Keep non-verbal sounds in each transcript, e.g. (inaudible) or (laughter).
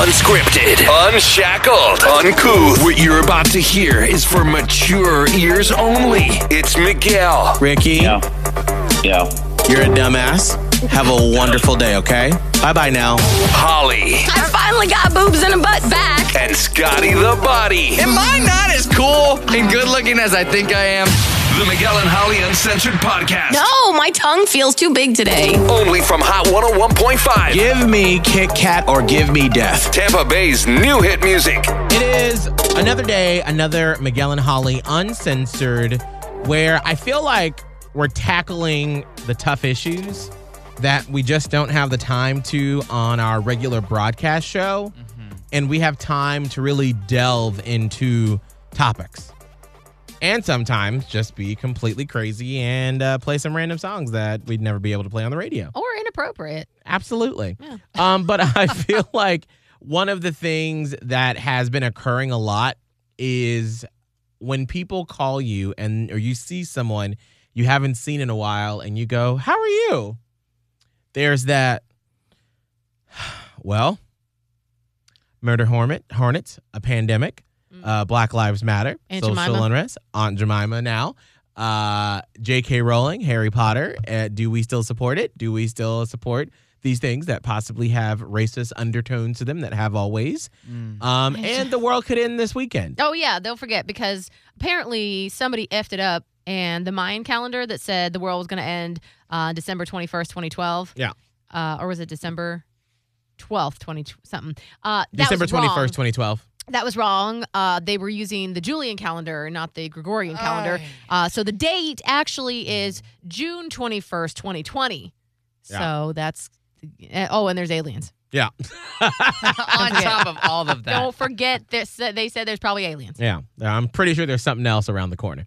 Unscripted, unshackled, uncouth. What you're about to hear is for mature ears only. It's Miguel, Ricky, Yeah. Yeah. you're a dumbass. Have a wonderful day, okay? Bye bye now. Holly, I finally got boobs and a butt back. and Scotty the Body. Am I not as cool and good looking as I think I am? The Miguel and Holly Uncensored Podcast. No, my tongue feels too big today. Only from Hot 101.5. Give me Kit Kat or give me death. Tampa Bay's new hit music. It is another day, another Miguel and Holly uncensored, where I feel like we're tackling the tough issues that we just don't have the time to on our regular broadcast show. Mm-hmm. And we have time to really delve into topics. And sometimes just be completely crazy and uh, play some random songs that we'd never be able to play on the radio. Or inappropriate. Absolutely. Um, but I (laughs) feel like one of the things that has been occurring a lot is when people call you and or you see someone you haven't seen in a while and you go, "How are you?" There's that. (sighs) Well, murder hornet, hornets, a pandemic, uh, Black Lives Matter, Aunt social Jemima. unrest, Aunt Jemima now, uh, J.K. Rowling, Harry Potter. Uh, do we still support it? Do we still support these things that possibly have racist undertones to them that have always? Um, and the world could end this weekend. Oh, yeah, don't forget because apparently somebody effed it up and the Mayan calendar that said the world was going to end uh, December 21st, 2012. Yeah. Uh, or was it December 12th, 20 something? Uh, December 21st, 2012. That was wrong. Uh, they were using the Julian calendar, not the Gregorian calendar. Uh, so the date actually is June 21st, 2020. So that's, uh, oh, and there's aliens. Yeah. (laughs) (laughs) On top of all of that. Don't forget this. They said there's probably aliens. Yeah, I'm pretty sure there's something else around the corner.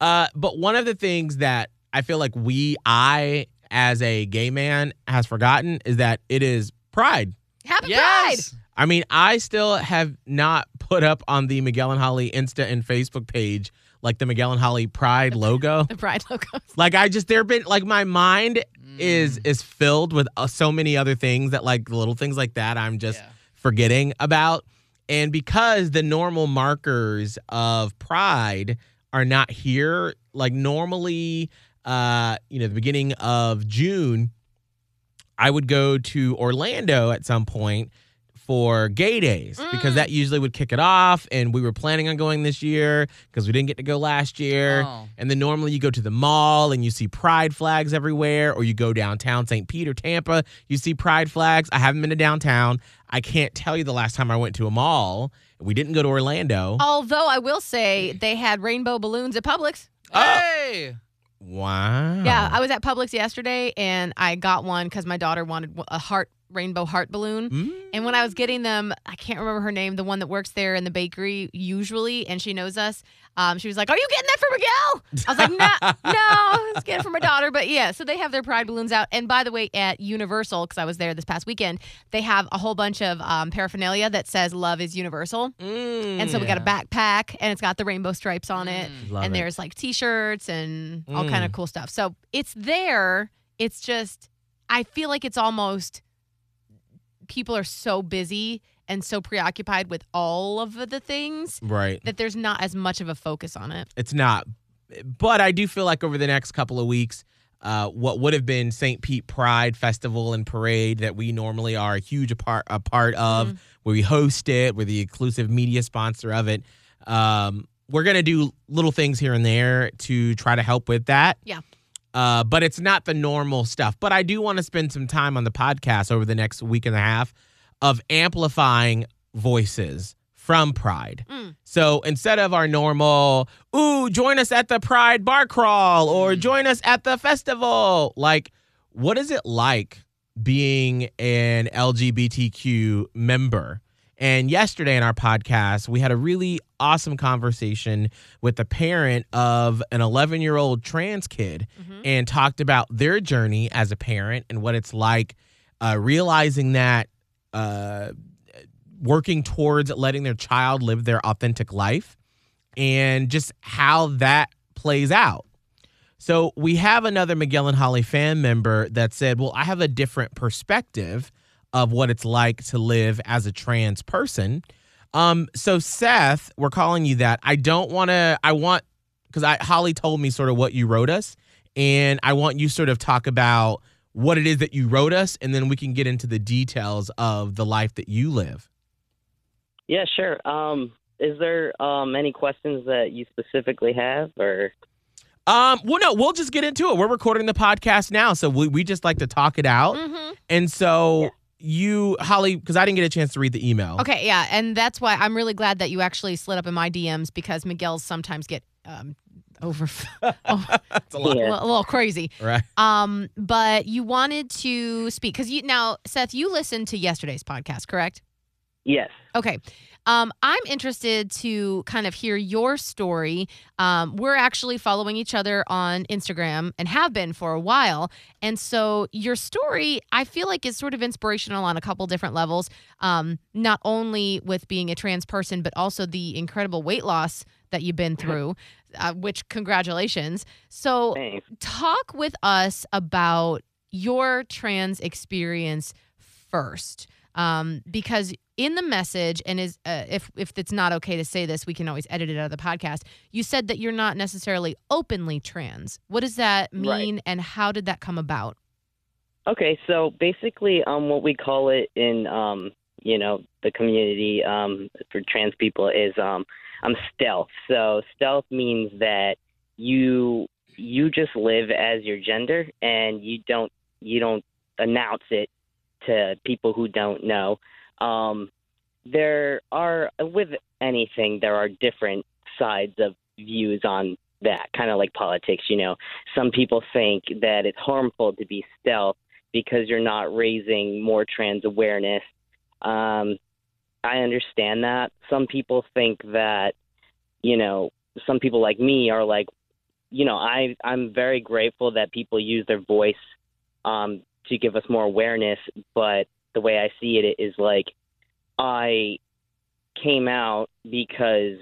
Uh, but one of the things that I feel like we, I, as a gay man, has forgotten is that it is Pride. Happy yes. I mean, I still have not put up on the Miguel and Holly Insta and Facebook page like the Miguel and Holly Pride logo. (laughs) The Pride logos. Like I just there been like my mind is is filled with uh, so many other things that like little things like that I'm just Yeah. forgetting about. And because the normal markers of pride are not here, like normally uh you know the beginning of June I would go to Orlando at some point for gay days because mm. that usually would kick it off and we were planning on going this year because we didn't get to go last year Oh. and then normally you go to the mall and you see pride flags everywhere, or you go downtown St. Peter, Tampa, you see pride flags. I haven't been to downtown. I can't tell you the last time I went to a mall. We didn't go to Orlando. Although I will say they had rainbow balloons at Publix. Oh. Hey. Wow. Yeah, I was at Publix yesterday and I got one because my daughter wanted a heart rainbow heart balloon. Mm. And when I was getting them, I can't remember her name, the one that works there in the bakery usually, and she knows us. Um, she was like, "Are you getting that for Miguel?" I was like, "No, (laughs) no, I was getting it for my daughter." But yeah, so they have their pride balloons out. And by the way, at Universal, because I was there this past weekend, they have a whole bunch of um, paraphernalia that says "Love is Universal." Mm. And so we got a backpack, and it's got the rainbow stripes on it, Love and it. there's like T-shirts and all kind Mm. of cool stuff. So it's there. It's just, I feel like it's almost people are so busy and so preoccupied with all of the things right. that there's not as much of a focus on it. It's not. But I do feel like over the next couple of weeks, uh, what would have been St. Pete Pride Festival and Parade that we normally are a huge part a part of, where we host it, we're the exclusive media sponsor of it. Um, we're gonna do little things here and there to try to help with that. Yeah. Uh, but it's not the normal stuff. But I do want to spend some time on the podcast over the next week and a half of amplifying voices from Pride. Mm. So instead of our normal, ooh, join us at the Pride bar crawl or join us at the festival, like, what is it like being an LGBTQ member? And yesterday in our podcast, we had a really awesome conversation with the parent of an 11 year old trans kid and talked about their journey as a parent and what it's like uh, realizing that uh, working towards letting their child live their authentic life and just how that plays out. So we have another Miguel and Holly fan member that said, Well, I have a different perspective of what it's like to live as a trans person. Um, so Seth, we're calling you that. I don't want to. I want because I Holly told me sort of what you wrote us, and I want you sort of talk about what it is that you wrote us, and then we can get into the details of the life that you live. Yeah, sure. Um, is there um, any questions that you specifically have, or Um, well, no, we'll just get into it. We're recording the podcast now, so we, we just like to talk it out. hmm And so you, Holly, because I didn't get a chance to read the email. Okay, yeah, and that's why I'm really glad that you actually slid up in my DMs because Miguel's sometimes get um, over (laughs) oh, That's a a, lot, Yeah. little, a little crazy. right? Um, but you wanted to speak because you now, Seth, you listened to yesterday's podcast, correct? yes? Okay. Um, I'm interested to kind of hear your story. Um, we're actually following each other on Instagram and have been for a while. And so your story, I feel like, is sort of inspirational on a couple different levels. Um, not only with being a trans person, but also the incredible weight loss that you've been through, uh, which congratulations. So Thanks. talk with us about your trans experience first um, because in the message and is uh, if if it's not okay to say this we can always edit it out of the podcast you said that you're not necessarily openly trans what does that Right. mean and how did that come about Okay, so basically, um, what we call it in um, you know, the community um, for trans people is um, um, stealth. So stealth means that you you just live as your gender and you don't you don't announce it to people who don't know. Um, there are with anything there are different sides of views on that kind of like politics you know some people think that it's harmful to be stealth because you're not raising more trans awareness. Um, I understand that. Some people think that, you know, some people like me are like, you know, I I'm very grateful that people use their voice um, to give us more awareness. But the way I see it it is like, I came out because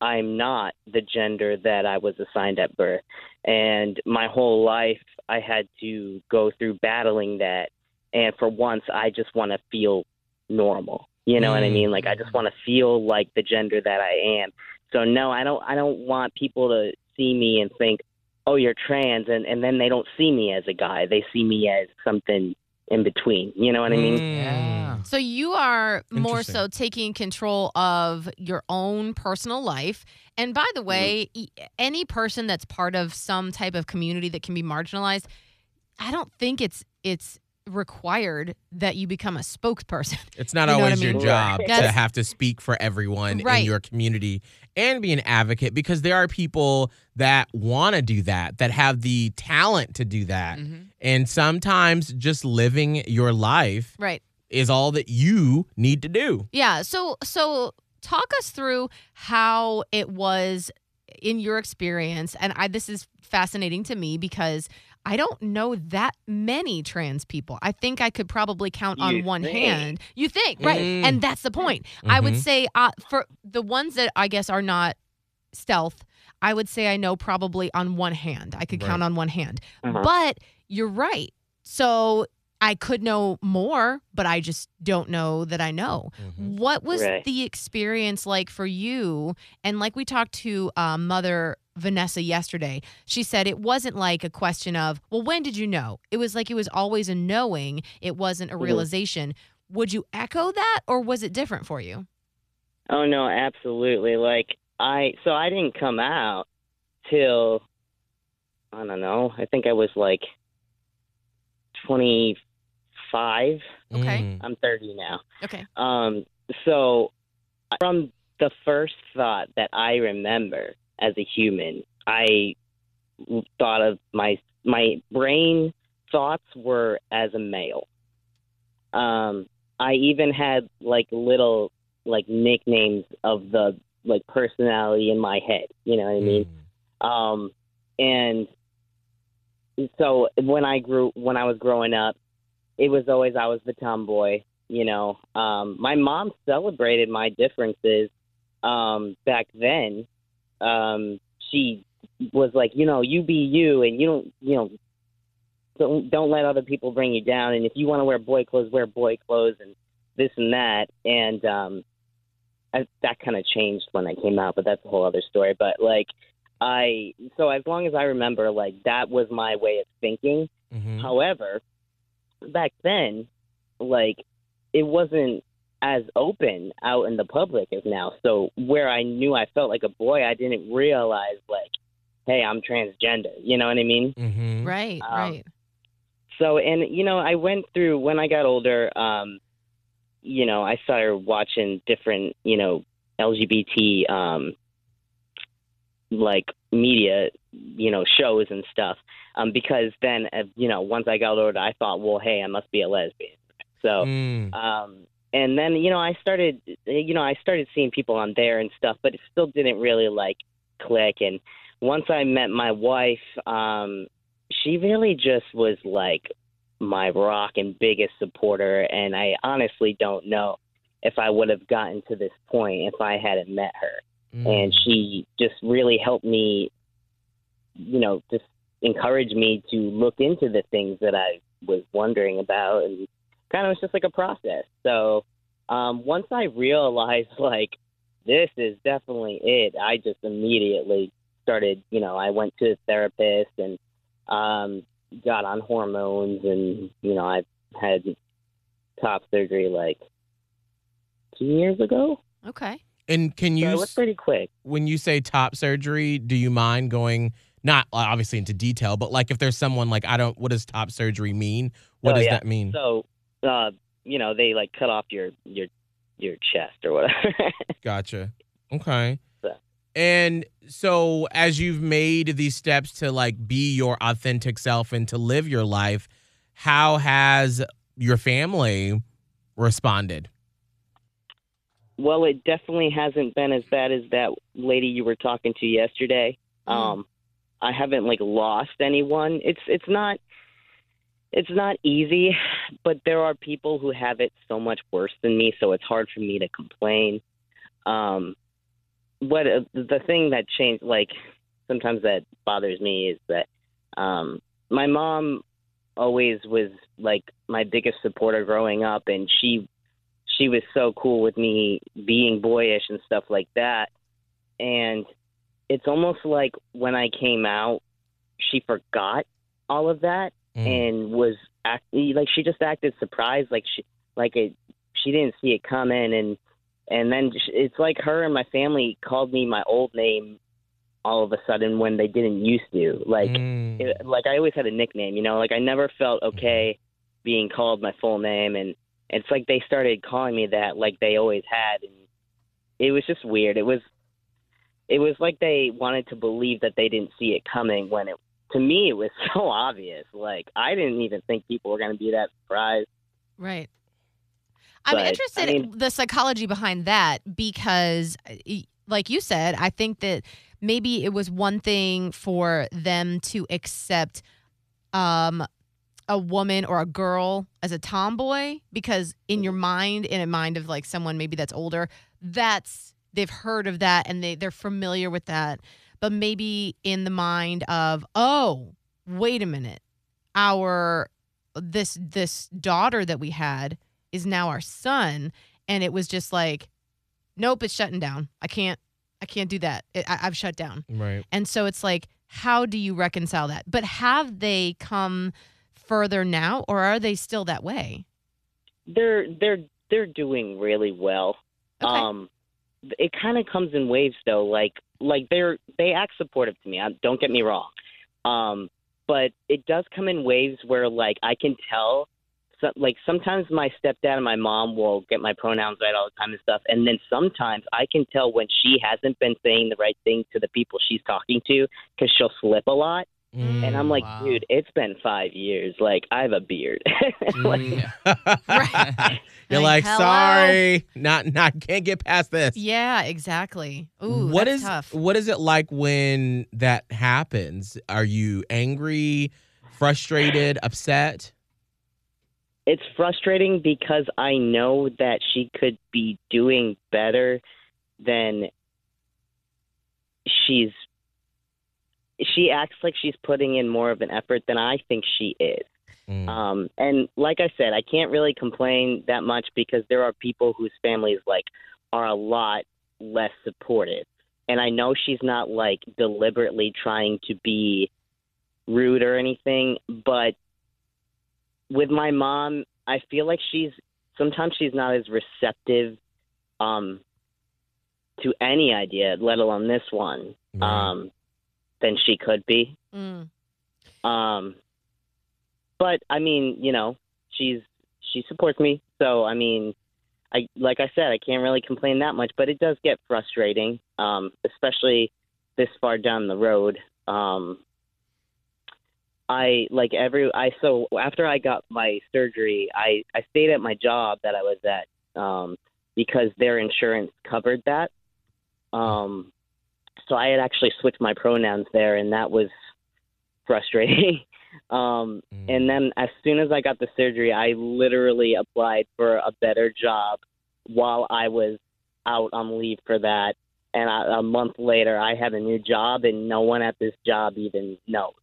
I'm not the gender that I was assigned at birth. And my whole life, I had to go through battling that. And for once, I just want to feel normal. You know what I Mm. mean? Like I just want to feel like the gender that I am. So no, I don't. I don't want people to see me and think, "Oh, you're trans," and and then they don't see me as a guy. They see me as something in between. You know what I mean? Mm. so you are more so taking control of your own personal life and by the way e- any person that's part of some type of community that can be marginalized i don't think it's it's required that you become a spokesperson (laughs) It's not You know what I always your mean? job to have to speak for everyone Right. in your community and be an advocate because there are people that want to do that, that have the talent to do that. Mm-hmm. And sometimes just living your life right is all that you need to do. Yeah. So so talk us through how it was in your experience and I this is fascinating to me because I don't know that many trans people. I think I could probably count on You one think. hand. You think, right? Mm. And that's the point. I would Mhm. say uh, for the ones that I guess are not stealth, I would say I know probably on one hand. I could count on one hand. Uh-huh. But you're right. So I could know more, but I just don't know that I know. What was Right. the experience like for you? And like we talked to uh, Mother Vanessa yesterday, she said it wasn't like a question of, well, when did you know? It was like it was always a knowing, it wasn't a Mhm. realization. Would you echo that or was it different for you? Oh no, absolutely. Like I so I didn't come out till I don't know. I think I was like 25. Okay. Mm. I'm 30 now. Okay. Um so from the first thought that I remember as a human, I thought of my my brain thoughts were as a male. Um I even had like little like nicknames of the like personality in my head. You know what I mean? Um, and so when I grew, when I was growing up, it was always I was the tomboy. You know, um, my mom celebrated my differences um, back then. Um, she was like, you know, you be you, and you don't, you know, don't don't let other people bring you down. And if you want to wear boy clothes, wear boy clothes, and this and that. And um, I, that kind of changed when I came out, but that's a whole other story. But like I, so as long as I remember, like that was my way of thinking. Mhm. However, back then, like it wasn't as open out in the public as now. So where I knew I felt like a boy, I didn't realize like, hey, I'm transgender. You know what I mean? Mhm. Right, Um, right. So and you know, I went through when I got older, um, you know, I started watching different, you know, LGBT um like media, you know, shows and stuff. Um because then uh, you know, once I got older, I thought, well, hey, I must be a lesbian. So Mm. um and then you know i started you know i started seeing people on there and stuff but it still didn't really like click. And once i met my wife um she really just was like my rock and biggest supporter. And i honestly don't know if i would have gotten to this point if i hadn't met her. Mm. and she just really helped me you know just encouraged me to look into the things that i was wondering about and kind of was just like a process so um once i realized (laughs) like this is definitely it i just immediately started you know i went to a therapist and um got on hormones and you know i had top surgery like two years ago. Okay. And can so you, it was pretty quick when you say top surgery, do you mind going not uh, obviously into detail, but like if there's someone like I don't, what does top surgery mean? What Oh, does yeah. that mean? So, uh, you know, they like cut off your your your chest or whatever. (laughs) Gotcha. Okay. So- And so as you've made these steps to like be your authentic self and to live your life, how has your family responded? well, it definitely hasn't been as bad as that lady you were talking to yesterday. Mm. Um, I haven't like lost anyone. It's it's not it's not easy, but there are people who have it so much worse than me, so it's hard for me to complain. Um, what uh, the thing that changed, like sometimes that bothers me, is that um, my mom always was like my biggest supporter growing up, and she she was so cool with me being boyish and stuff like that. And it's almost like when I came out, she forgot all of that Mm. and was act like she just acted surprised, like she like it she didn't see it coming, and and then sh- it's like her and my family called me my old name all of a sudden when they didn't used to, like Mm. it, like I always had a nickname, you know, like I never felt okay being called my full name, and it's like they started calling me that like they always had, and it was just weird. It was it was like they wanted to believe that they didn't see it coming when it to me it was (laughs) so obvious. Like I didn't even think people were going to be that surprised. Right. I'm But, I interested mean- in the psychology behind that because, like you said, I think that maybe it was one thing for them to accept um, a woman or a girl as a tomboy because in your mind, in a mind of like someone maybe that's older, that's they've heard of that and they they're familiar with that. But maybe in the mind of, oh, wait a minute, our this this daughter that we had is now our son and it was just like nope it's shutting down i can't i can't do that it, I, i've shut down Right. and so it's like how do you reconcile that but have they come further now or are they still that way They're they're they're doing really well. Okay. Um, it kind of comes in waves though. Like like they're they act supportive to me. I, don't get me wrong. Um, but it does come in waves where like I can tell. So, like sometimes my stepdad and my mom will get my pronouns right all the time and stuff, and then sometimes I can tell when she hasn't been saying the right thing to the people she's talking to because she'll slip a lot, Mm. and I'm like, wow. dude, it's been five years. Like I have a beard. (laughs) Like, Mm. (laughs) Right. (laughs) You're Like, like, sorry, not not can't get past this. yeah exactly Ooh, What that's is tough what is it like when that happens? Are you angry, frustrated, upset? it's frustrating because I know that she could be doing better than she's she acts like she's putting in more of an effort than I think she is. Mm. Um, and like I said, I can't really complain that much because there are people whose families like are a lot less supportive. And I know she's not like deliberately trying to be rude or anything, but with my mom, I feel like she's sometimes she's not as receptive um, to any idea, let alone this one, Right. um, than she could be. Mm. Um, but I mean, you know, she's she supports me, so I mean, I like I said, I can't really complain that much. But it does get frustrating, um, especially this far down the road. Um, I like every I so after I got my surgery, I I stayed at my job that I was at um, because their insurance covered that. Um, so I had actually switched my pronouns there, and that was frustrating. (laughs) um, Mm. and then as soon as I got the surgery, I literally applied for a better job while I was out on leave for that. And I, a month later, I have a new job, and no one at this job even knows.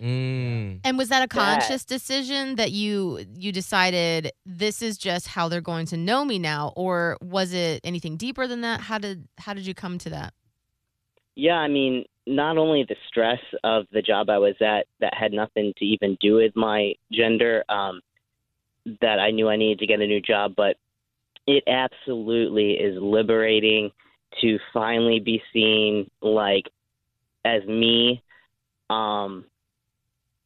Mm. And was that a That- conscious decision that you you decided this is just how they're going to know me now, or was it anything deeper than that? How did how did you come to that? Yeah, I mean, not only the stress of the job I was at that had nothing to even do with my gender, um, that I knew I needed to get a new job, but it absolutely is liberating to finally be seen like as me, um,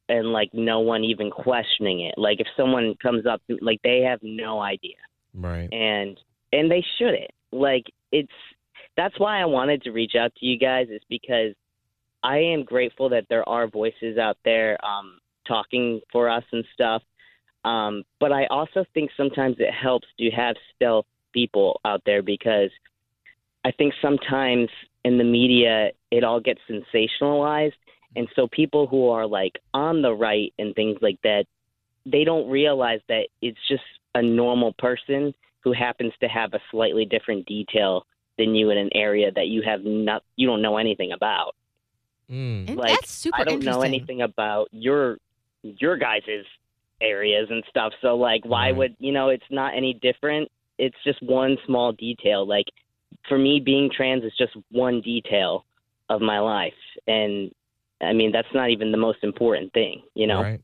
and like no one even questioning it. Like if someone comes up, to like they have no idea Right. and and they shouldn't. Like it's that's why I wanted to reach out to you guys is because I am grateful that there are voices out there um, talking for us and stuff. Um, but I also think sometimes it helps to have stealth people out there because I think sometimes in the media it all gets sensationalized, and so people who are like on the right and things like that, they don't realize that it's just a normal person who happens to have a slightly different detail than you in an area that you have not you don't know anything about. Mm. Like, that's super I don't know anything about your your guys' areas and stuff. So like why Right. would you know it's not any different. It's just one small detail. Like for me being trans is just one detail of my life. And I mean that's not even the most important thing, you know. Right.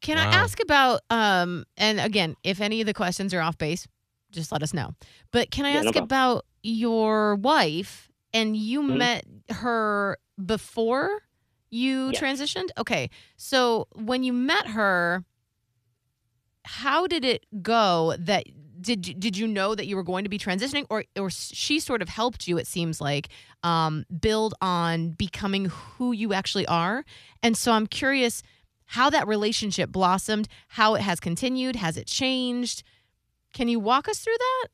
Can I ask about um and again, if any of the questions are off base, just let us know. But can I Yeah, ask problem. about your wife and you Mhm. met her before you Yes. transitioned? Okay. So when you met her, how did it go that did you- did you know that you were going to be transitioning or or she sort of helped you it seems like um build on becoming who you actually are and so i'm curious how that relationship blossomed how it has continued has it changed can you walk us through that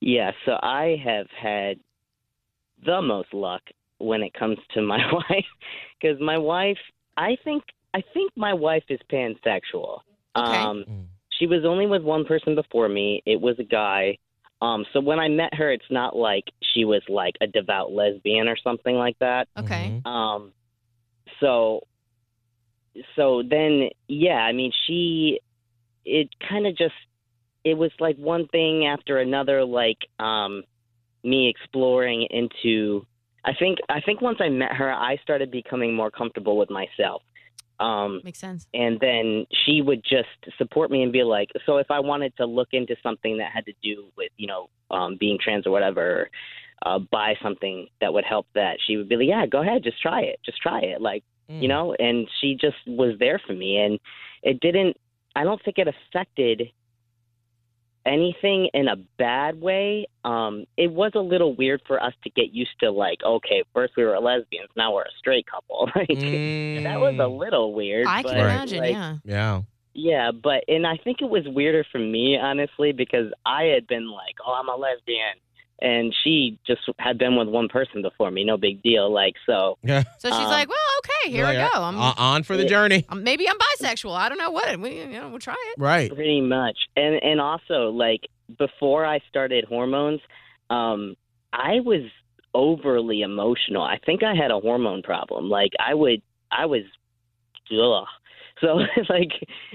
Yeah, so I have had the most luck when it comes to my (laughs) wife because my wife, I think, I think my wife is pansexual. Okay. Um, Mm. she was only with one person before me. It was a guy. Um, so when I met her, it's not like she was like a devout lesbian or something like that. okay Mhm. Um, so, so then, yeah, I mean, she, it kind of just, it was like one thing after another, like, um, me exploring into, I think, I think once I met her, I started becoming more comfortable with myself. Um, makes sense and then she would just support me and be like so if i wanted to look into something that had to do with you know um being trans or whatever uh buy something that would help that she would be like yeah go ahead just try it just try it like Mm. you know and she just was there for me and it didn't i don't think it affected anything in a bad way um it was a little weird for us to get used to like okay first we were lesbians now we're a straight couple (laughs) like that was a Mm. little weird i can imagine like, yeah Yeah. yeah, but and I think it was weirder for me honestly because I had been like, "Oh, I'm a lesbian," and she just had been with one person before me, no big deal. Like so, Yeah. so she's Um, like well okay here Like, i go i'm uh, on for the journey. um, maybe I'm bisexual. I don't know what. We, you know, we'll try it. Right. pretty much. And and also like before I started hormones, um, I was overly emotional. I think I had a hormone problem. Like I would, I was, ugh. So (laughs) like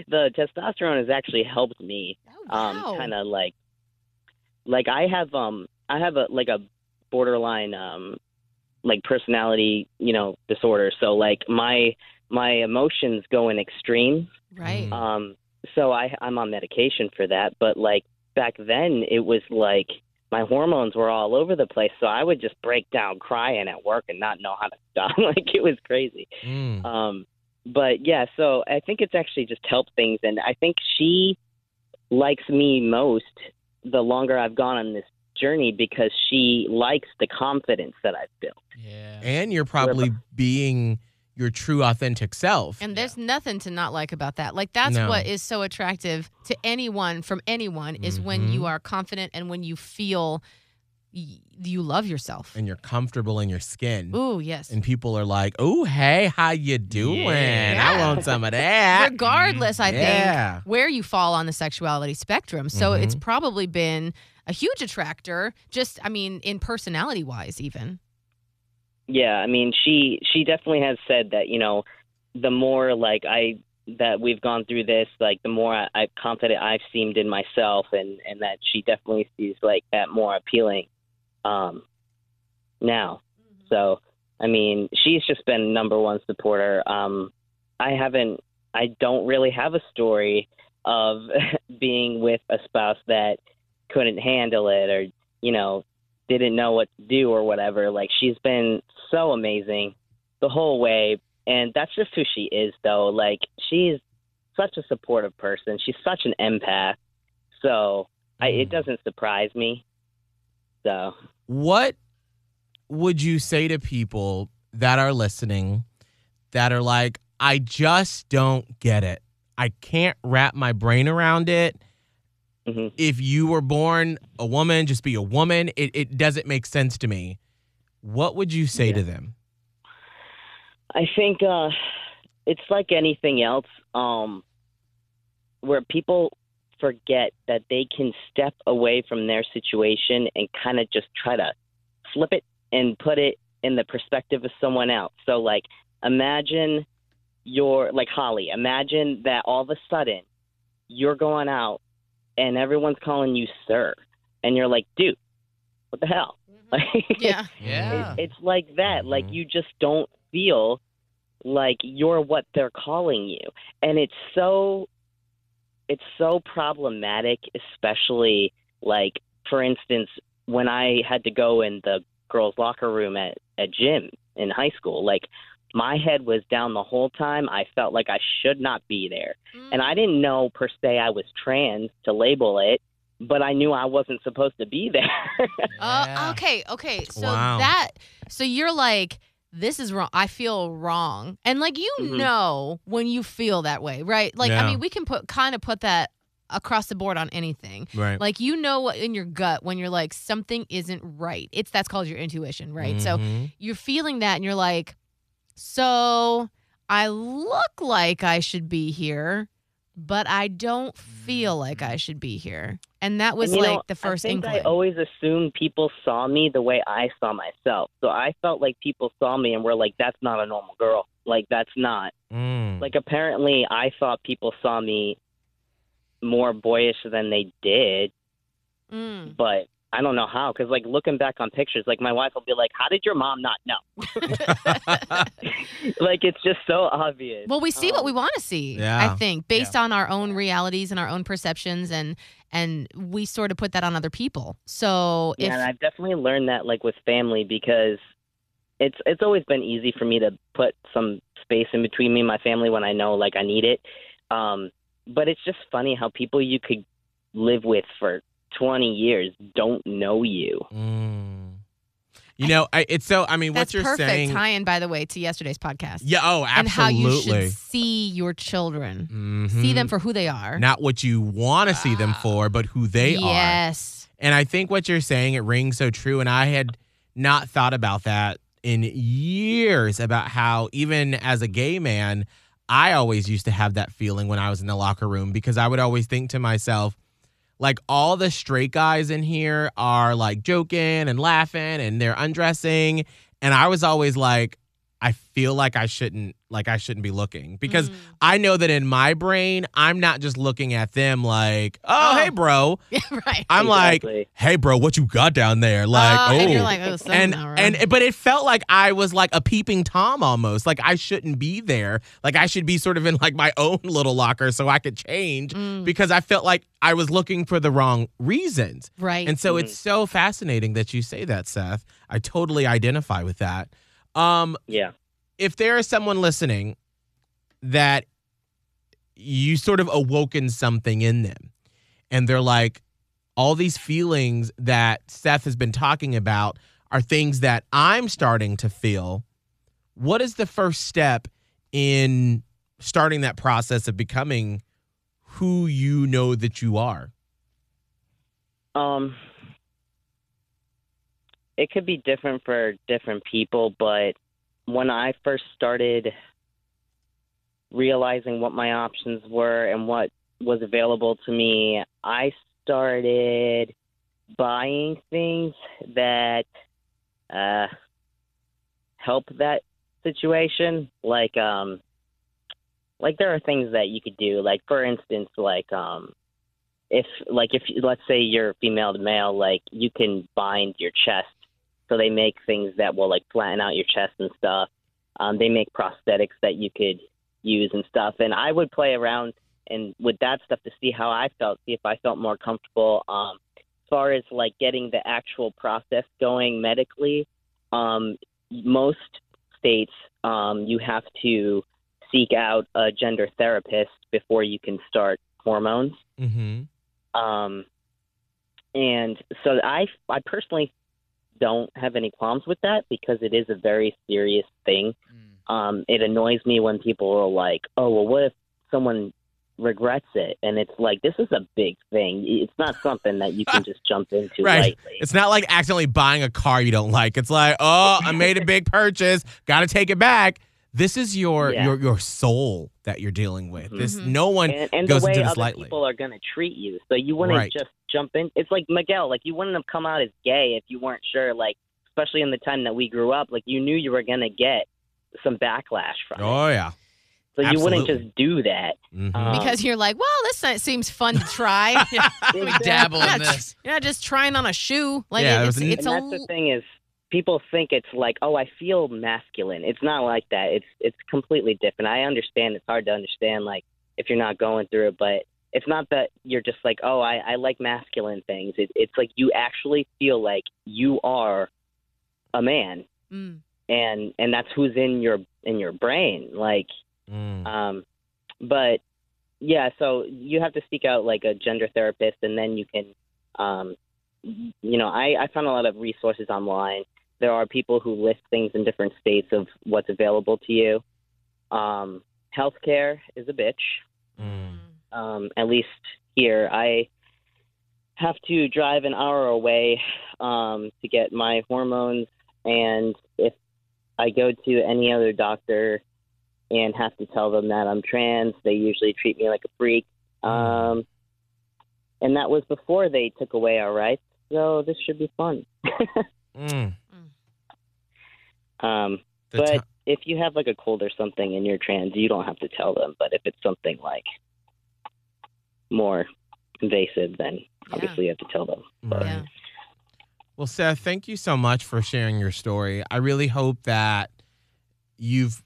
the testosterone has actually helped me Oh, um kind of like like i have um i have a like a borderline um like personality you know disorder. So like my my emotions go in extremes right. Mm. um so i i'm on medication for that. But like back then it was like my hormones were all over the place. So i would just break down crying at work and not know how to stop. (laughs) Like it was crazy. Mm. um, but yeah, so I think it's actually just helped things, and I think she likes me most the longer I've gone on this journey because she likes the confidence that I've built. Yeah. And you're probably being your true authentic self. And there's nothing to not like about that. Like that's No. what is so attractive to anyone from anyone is when Mhm. you are confident and when you feel y- you love yourself. and you're comfortable in your skin. Ooh, yes. And people are like, "Oh, hey, how you doing? Yeah. I want (laughs) some of that." Regardless, I Yeah. think where you fall on the sexuality spectrum. So it's Mhm. probably been a huge attractor. Just, I mean, in personality wise, even. Yeah, I mean, she she definitely has said that you know, the more like I that we've gone through this, like the more I, I confident I've seemed in myself, and and that she definitely sees like that more appealing, um, now. So, I mean, she's just been number one supporter. Um, I haven't, I don't really have a story of (laughs) being with a spouse that couldn't handle it or, you know, didn't know what to do or whatever. Like, she's been so amazing the whole way. And that's just who she is, though. Like, she's such a supportive person. She's such an empath. So, I, it Mm. doesn't surprise me. So, What would you say to people that are listening that are like, I just don't get it? I can't wrap my brain around it. Mhm. If you were born a woman, just be a woman. It, it doesn't make sense to me. What would you say Yeah. to them? I think uh, it's like anything else, um, where people forget that they can step away from their situation and kind of just try to flip it and put it in the perspective of someone else. So, like, imagine you're like Holly. Imagine that all of a sudden you're going out and everyone's calling you sir, and you're like, dude, what the hell? Like, (laughs) Yeah. Yeah. it- it's like that. Like Mhm. you just don't feel like you're what they're calling you, and it's so it's so problematic, especially like for instance when I had to go in the girls' locker room at at gym in high school. Like my head was down the whole time. I felt like I should not be there, and I didn't know per se I was trans to label it. But I knew I wasn't supposed to be (laughs) there. Uh, okay, okay. So Wow. that so you're like this is wrong. I feel wrong. And like you Mhm. know when you feel that way, right? Like I mean we can put kind of put that across the board on anything. Right. Like you know what in your gut when you're like something isn't right. It's that's called your intuition, right? So Mhm. you're feeling that and you're like so I look like I should be here, but I don't feel like I should be here. And that was And, like know, the first I think inkling. I always assumed people saw me the way I saw myself. So I felt like people saw me and were like, "That's not a normal girl. Like that's not." Mm. Like apparently, I thought people saw me more boyish than they did, Mm. but I don't know how. Because like looking back on pictures, like my wife will be like, "How did your mom not know?" (laughs) like it's just so obvious. Well, we see what Um, we want to see. Yeah. I think based on our own realities and our own perceptions, and and we sort of put that on other people. So if Yeah, and I've definitely learned that like with family because it's it's always been easy for me to put some space in between me and my family when I know like I need it. Um, but it's just funny how people you could live with for 20 years don't know you. Mm. You know, I, it's so. I mean, that's what you're perfect saying. tie-in, by the way, to yesterday's podcast. yeah. Oh, and how absolutely. you should see your children, see Mhm. them for who they are. Not what you want to see them for, but who they are. yes. And I think what you're saying, it rings so true. And I had not thought about that in years about how, even as a gay man, I always used to have that feeling when I was in the locker room because I would always think to myself, like all the straight guys in here are like joking and laughing and they're undressing. And I was always like I feel like I shouldn't like I shouldn't be looking because Mm. I know that in my brain I'm not just looking at them like, "Oh, Oh. hey bro." (laughs) Yeah, right. I'm Exactly. like, "Hey bro, what you got down there?" Like, Oh, "Oh." and you're like, oh, something's and right. and but it felt like I was like a peeping tom almost. Like I shouldn't be there. Like I should be sort of in like my own little locker so I could change Mm, because I felt like I was looking for the wrong reasons. right. And so it's so fascinating that you say that, Seth. I totally identify with that. Um Yeah. if there is someone listening that you sort of awoken something in them and they're like all these feelings that Seth has been talking about are things that I'm starting to feel what is the first step in starting that process of becoming who you know that you are Um, it could be different for different people, but when I first started realizing what my options were and what was available to me, I started buying things that uh, help that situation. Like, um, like there are things that you could do. Like, for instance, like um, if like if let's say you're female to male, like you can bind your chest. So they make things that will like flatten out your chest and stuff. Um, they make prosthetics that you could use and stuff. And I would play around and with that stuff to see how I felt, see if I felt more comfortable. Um, as far as like getting the actual process going medically, um, most states um, you have to seek out a gender therapist before you can start hormones. mm-hmm. Um, and so I, I personally don't have any qualms with that because it is a very serious thing. Um, it annoys me when people are like, "Oh, well, what if someone regrets it?" And it's like, this is a big thing. It's not something that you can (laughs) just jump into Right. lightly. It's not like accidentally buying a car you don't like. It's like, oh, I made a big purchase, got to take it back. This is your Yeah. your your soul that you're dealing with. This Mhm. no one and, and goes the way into this other lightly. people are going to treat you. So you wouldn't Right. just jump in. It's like Miguel. Like you wouldn't have come out as gay if you weren't sure. Like especially in the time that we grew up, like you knew you were going to get some backlash from it. Oh yeah. So you wouldn't just do that. Mhm. Um, because you're like, well, this not- seems fun to try. (laughs) (laughs) Let me dabble in this. you're not just trying on a shoe. Like Yeah, it- it it's was it's and a that's the thing is people think it's like oh i feel masculine it's not like that it's it's completely different i understand it's hard to understand like if you're not going through it but it's not that you're just like oh i i like masculine things it, it's like you actually feel like you are a man Mm. and and that's who's in your in your brain like Mm. um, but yeah, so you have to seek out like a gender therapist, and then you can, um, you know, I, I found a lot of resources online. There are people who list things in different states of what's available to you. Um, healthcare is a bitch. Mm. Um, at least here, I have to drive an hour away um, to get my hormones, and if I go to any other doctor and have to tell them that I'm trans, they usually treat me like a freak. Um, and that was before they took away our rights, so this should be fun. (laughs) Mm. Um, but ti- if you have like a cold or something and you're trans, you don't have to tell them. But if it's something like more invasive, then Yeah. obviously you have to tell them. Right. Yeah. Well, Seth, thank you so much for sharing your story. I really hope that you've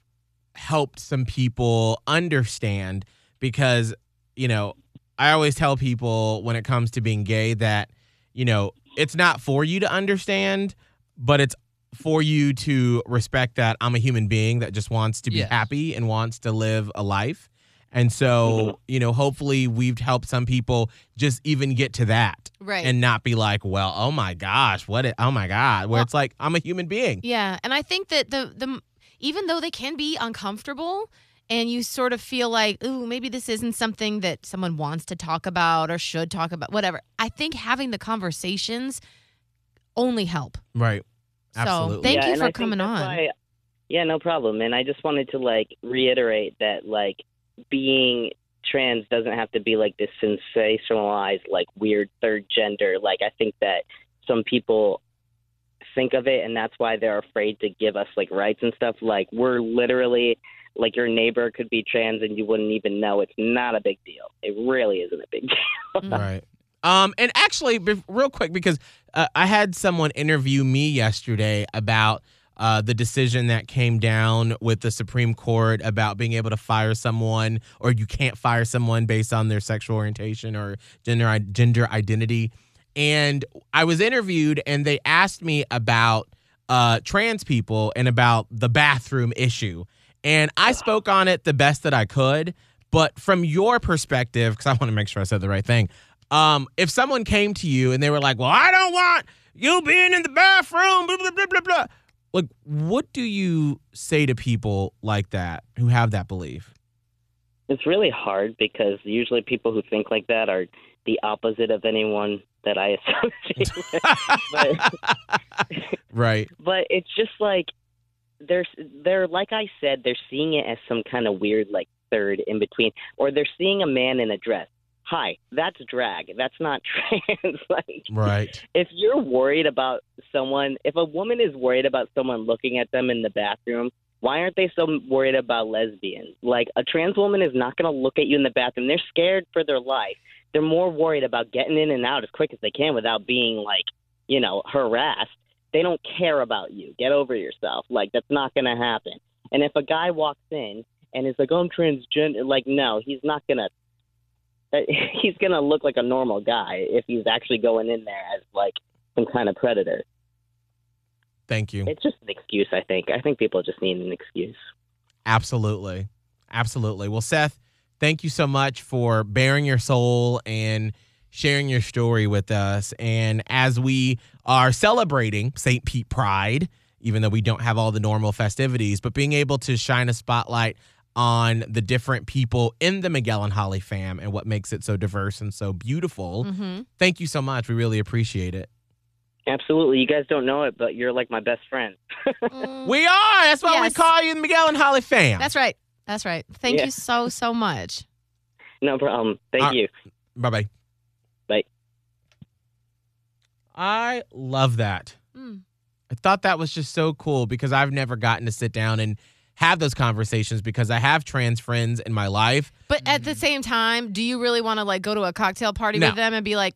helped some people understand because, you know, I always tell people when it comes to being gay that, you know, it's not for you to understand, but it's for you to respect that I'm a human being that just wants to be Yes. happy and wants to live a life. And so, mm-hmm. you know, hopefully we've helped some people just even get to that Right. and not be like, well, oh my gosh, what? It, oh my god, where Well- it's like I'm a human being. Yeah, and I think that the the even though they can be uncomfortable and you sort of feel like, ooh, maybe this isn't something that someone wants to talk about or should talk about, whatever. I think having the conversations only help. Right. So, Thank yeah, you for I coming on. why- yeah, no problem. And I just wanted to like reiterate that like being trans doesn't have to be like this sensationalized, like weird third gender. Like I think that some people think of it, and that's why they're afraid to give us like rights and stuff. Like we're literally like your neighbor could be trans and you wouldn't even know. It's not a big deal. It really isn't a big (laughs) deal. Right. Um, and actually, real quick, because uh, I had someone interview me yesterday about uh, the decision that came down with the Supreme Court about being able to fire someone, or you can't fire someone based on their sexual orientation or gender gender identity. And I was interviewed, and they asked me about uh, trans people and about the bathroom issue. And I spoke on it the best that I could. But from your perspective, because I want to make sure I said the right thing, um, if someone came to you and they were like, "Well, I don't want you being in the bathroom," blah blah blah blah blah, like, what do you say to people like that who have that belief? It's really hard because usually people who think like that are the opposite of anyone that I associate (laughs) with. (laughs) Right. but it's just like they're they're like I said, they're seeing it as some kind of weird like third in between, or they're seeing a man in a dress. Hi, that's drag. That's not (laughs) trans. like, Right. if you're worried about someone, if a woman is worried about someone looking at them in the bathroom, why aren't they so worried about lesbians? Like a trans woman is not going to look at you in the bathroom. They're scared for their life. They're more worried about getting in and out as quick as they can without being like, you know, harassed. They don't care about you. Get over yourself. Like that's not going to happen. And if a guy walks in and is like, "Oh, I'm transgender," like no, he's not going to Uh, (laughs) he's gonna look like a normal guy if he's actually going in there as like some kind of predator. Thank you. It's just an excuse, I think. I think people just need an excuse. Absolutely. Absolutely. Well, Seth, thank you so much for baring your soul and sharing your story with us. And as we are celebrating St. Pete Pride, even though we don't have all the normal festivities, but being able to shine a spotlight on the different people in the Miguel and Holly fam and what makes it so diverse and so beautiful. Mm-hmm. Thank you so much. We really appreciate it. Absolutely. You guys don't know it, but you're like my best friend. (laughs) We are. That's why we call you the Miguel and Holly fam. That's right. That's right. Thank Yeah. you so so much. no problem. Thank you. Bye bye. Bye. I love that. Mm. I thought that was just so cool because I've never gotten to sit down and have those conversations because I have trans friends in my life. But at the same time, do you really want to like go to a cocktail party No. with them and be like,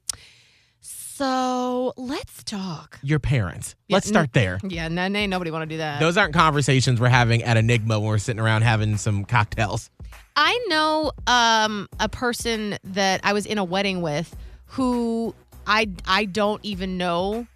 so let's talk? Your parents. Yeah, Let's start there. Yeah, no, no, nobody want to do that. Those aren't conversations we're having at Enigma when we're sitting around having some cocktails. I know um, a person that I was in a wedding with who I I don't even know.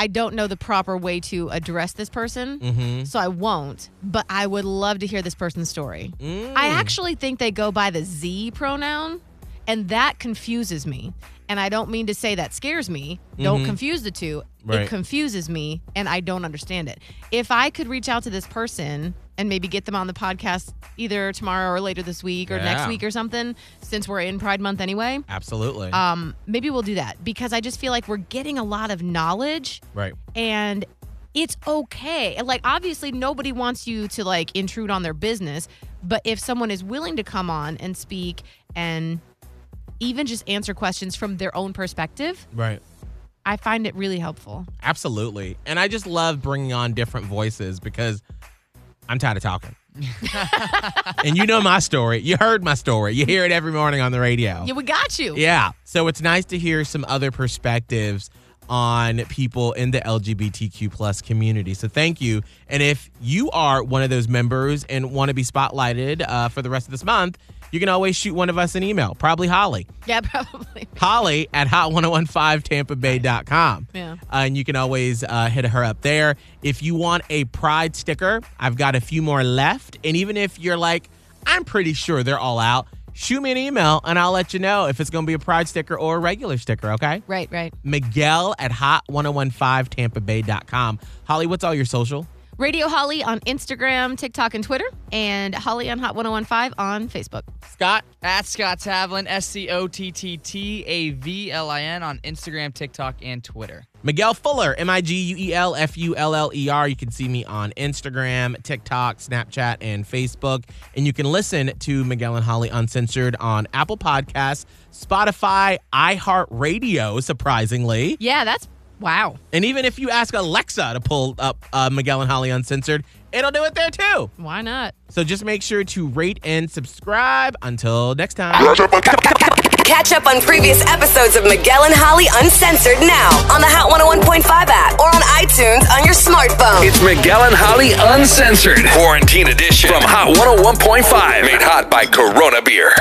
I don't know the proper way to address this person, Mm-hmm. so I won't. But I would love to hear this person's story. Mm. I actually think they go by the Z pronoun, and that confuses me. And I don't mean to say that scares me. Don't Mhm. confuse the two. Right. It confuses me, and I don't understand it. If I could reach out to this person and maybe get them on the podcast either tomorrow or later this week or next week or something, since we're in Pride Month anyway, Absolutely. um, maybe we'll do that because I just feel like we're getting a lot of knowledge right. and it's okay. Like obviously nobody wants you to like intrude on their business, but if someone is willing to come on and speak and even just answer questions from their own perspective, Right. I find it really helpful. Absolutely. And I just love bringing on different voices because I'm tired of talking. and you know my story. You heard my story. You hear it every morning on the radio. Yeah, we got you. Yeah. So it's nice to hear some other perspectives on people in the LGBTQ plus community. So thank you. And if you are one of those members and want to be spotlighted uh, for the rest of this month, you can always shoot one of us an email, probably Holly. Yeah, (laughs) probably. Holly at hot1015tampabay.com. Yeah. Uh, and you can always uh, hit her up there. If you want a pride sticker, I've got a few more left. And even if you're like, I'm pretty sure they're all out, shoot me an email and I'll let you know if it's going to be a pride sticker or a regular sticker, okay? Right, right. Miguel at hot1015tampabay.com. Holly, what's all your social? Radio Holly on Instagram, TikTok, and Twitter, and Holly on Hot 1015 on Facebook. Scott, At Scott Tavlin, S C O T T T A V L I N on Instagram, TikTok, and Twitter. Miguel Fuller, M I G U E L F U L L E R. You can see me on Instagram, TikTok, Snapchat, and Facebook. And you can listen to Miguel and Holly Uncensored on Apple Podcasts, Spotify, iHeartRadio, surprisingly. Yeah, that's wow. And even if you ask Alexa to pull up uh, Miguel and Holly Uncensored, it'll do it there too. Why not? So just make sure to rate and subscribe. Until next time. Catch up on previous episodes of Miguel and Holly Uncensored now on the Hot 101.5 app or on iTunes on your smartphone. It's Miguel and Holly Uncensored. Quarantine edition from Hot 101.5. Made hot by Corona Beer.